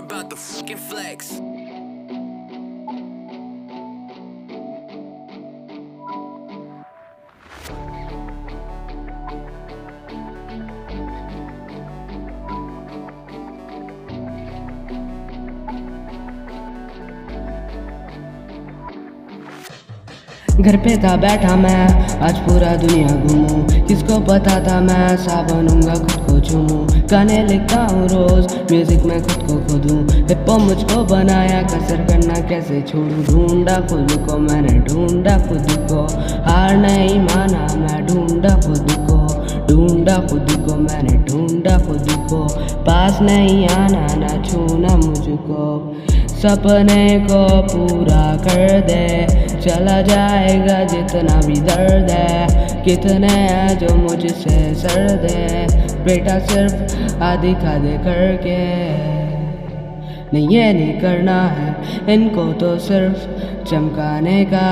about the fucking flex. घर पे था, बैठा मैं। आज पूरा दुनिया घूमूं। किसको पता था मैं सा बनूँगा, खुद को चूमूं। गाने लिखता हूँ रोज म्यूज़िक में खुद को खोदूं। हिप्पो मुझको बनाया, कसर करना कैसे छोड़ूं? ढूंढा खुद को, मैंने ढूंढा खुद को। हार नहीं माना मैं, ढूंढा खुद को। ढूंढा खुद को, मैंने ढूंढा खुद को। पास नहीं आना, ना छूना मुझको। सपने को पूरा कर दे। चला जाएगा जितना भी दर्द है। कितने हैं जो मुझसे सर्द है बेटा सिर्फ़ आधी खादे करके। नहीं, ये नहीं करना है। इनको तो सिर्फ़ चमकाने का।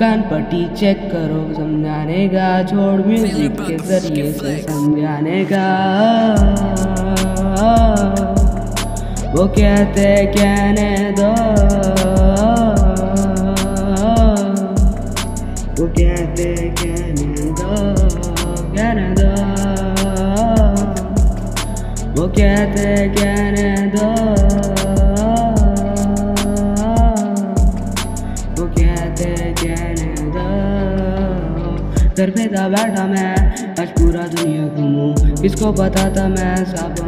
कान पट्टी चेक करो, समझाने का। छोड़ म्यूज़िक के ज़रिए से समझाने का। वो कहते, कहने दो। वो कहते, कहने दो कहने दो। वो कहते, कहने दो। वो कहते, कहने दो। घर पे था बैठा मैं, आज पूरा दुनिया घूमूं, किसको पता था मैं साबन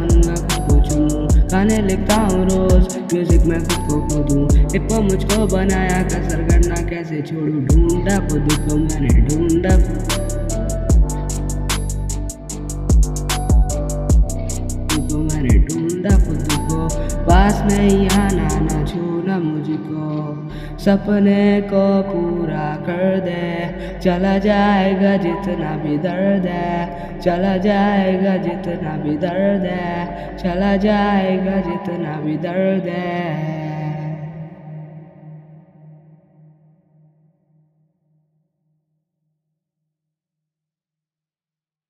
गाने लिखता हूँ रोज। म्यूज़िक में खुद को खोदूं। हिप्पो मुझको बनाया कसर करना कैसे छोड़ू? ढूंढा खुद को, मैंने ढूंढा। मैंने ढूंढा खुद को। पास नहीं आना ना छूना सपने को पूरा कर दे। चला जाएगा जितना भी दर्द है। चला जाएगा जितना भी दर्द है। चला जाएगा जितना भी दर्द है।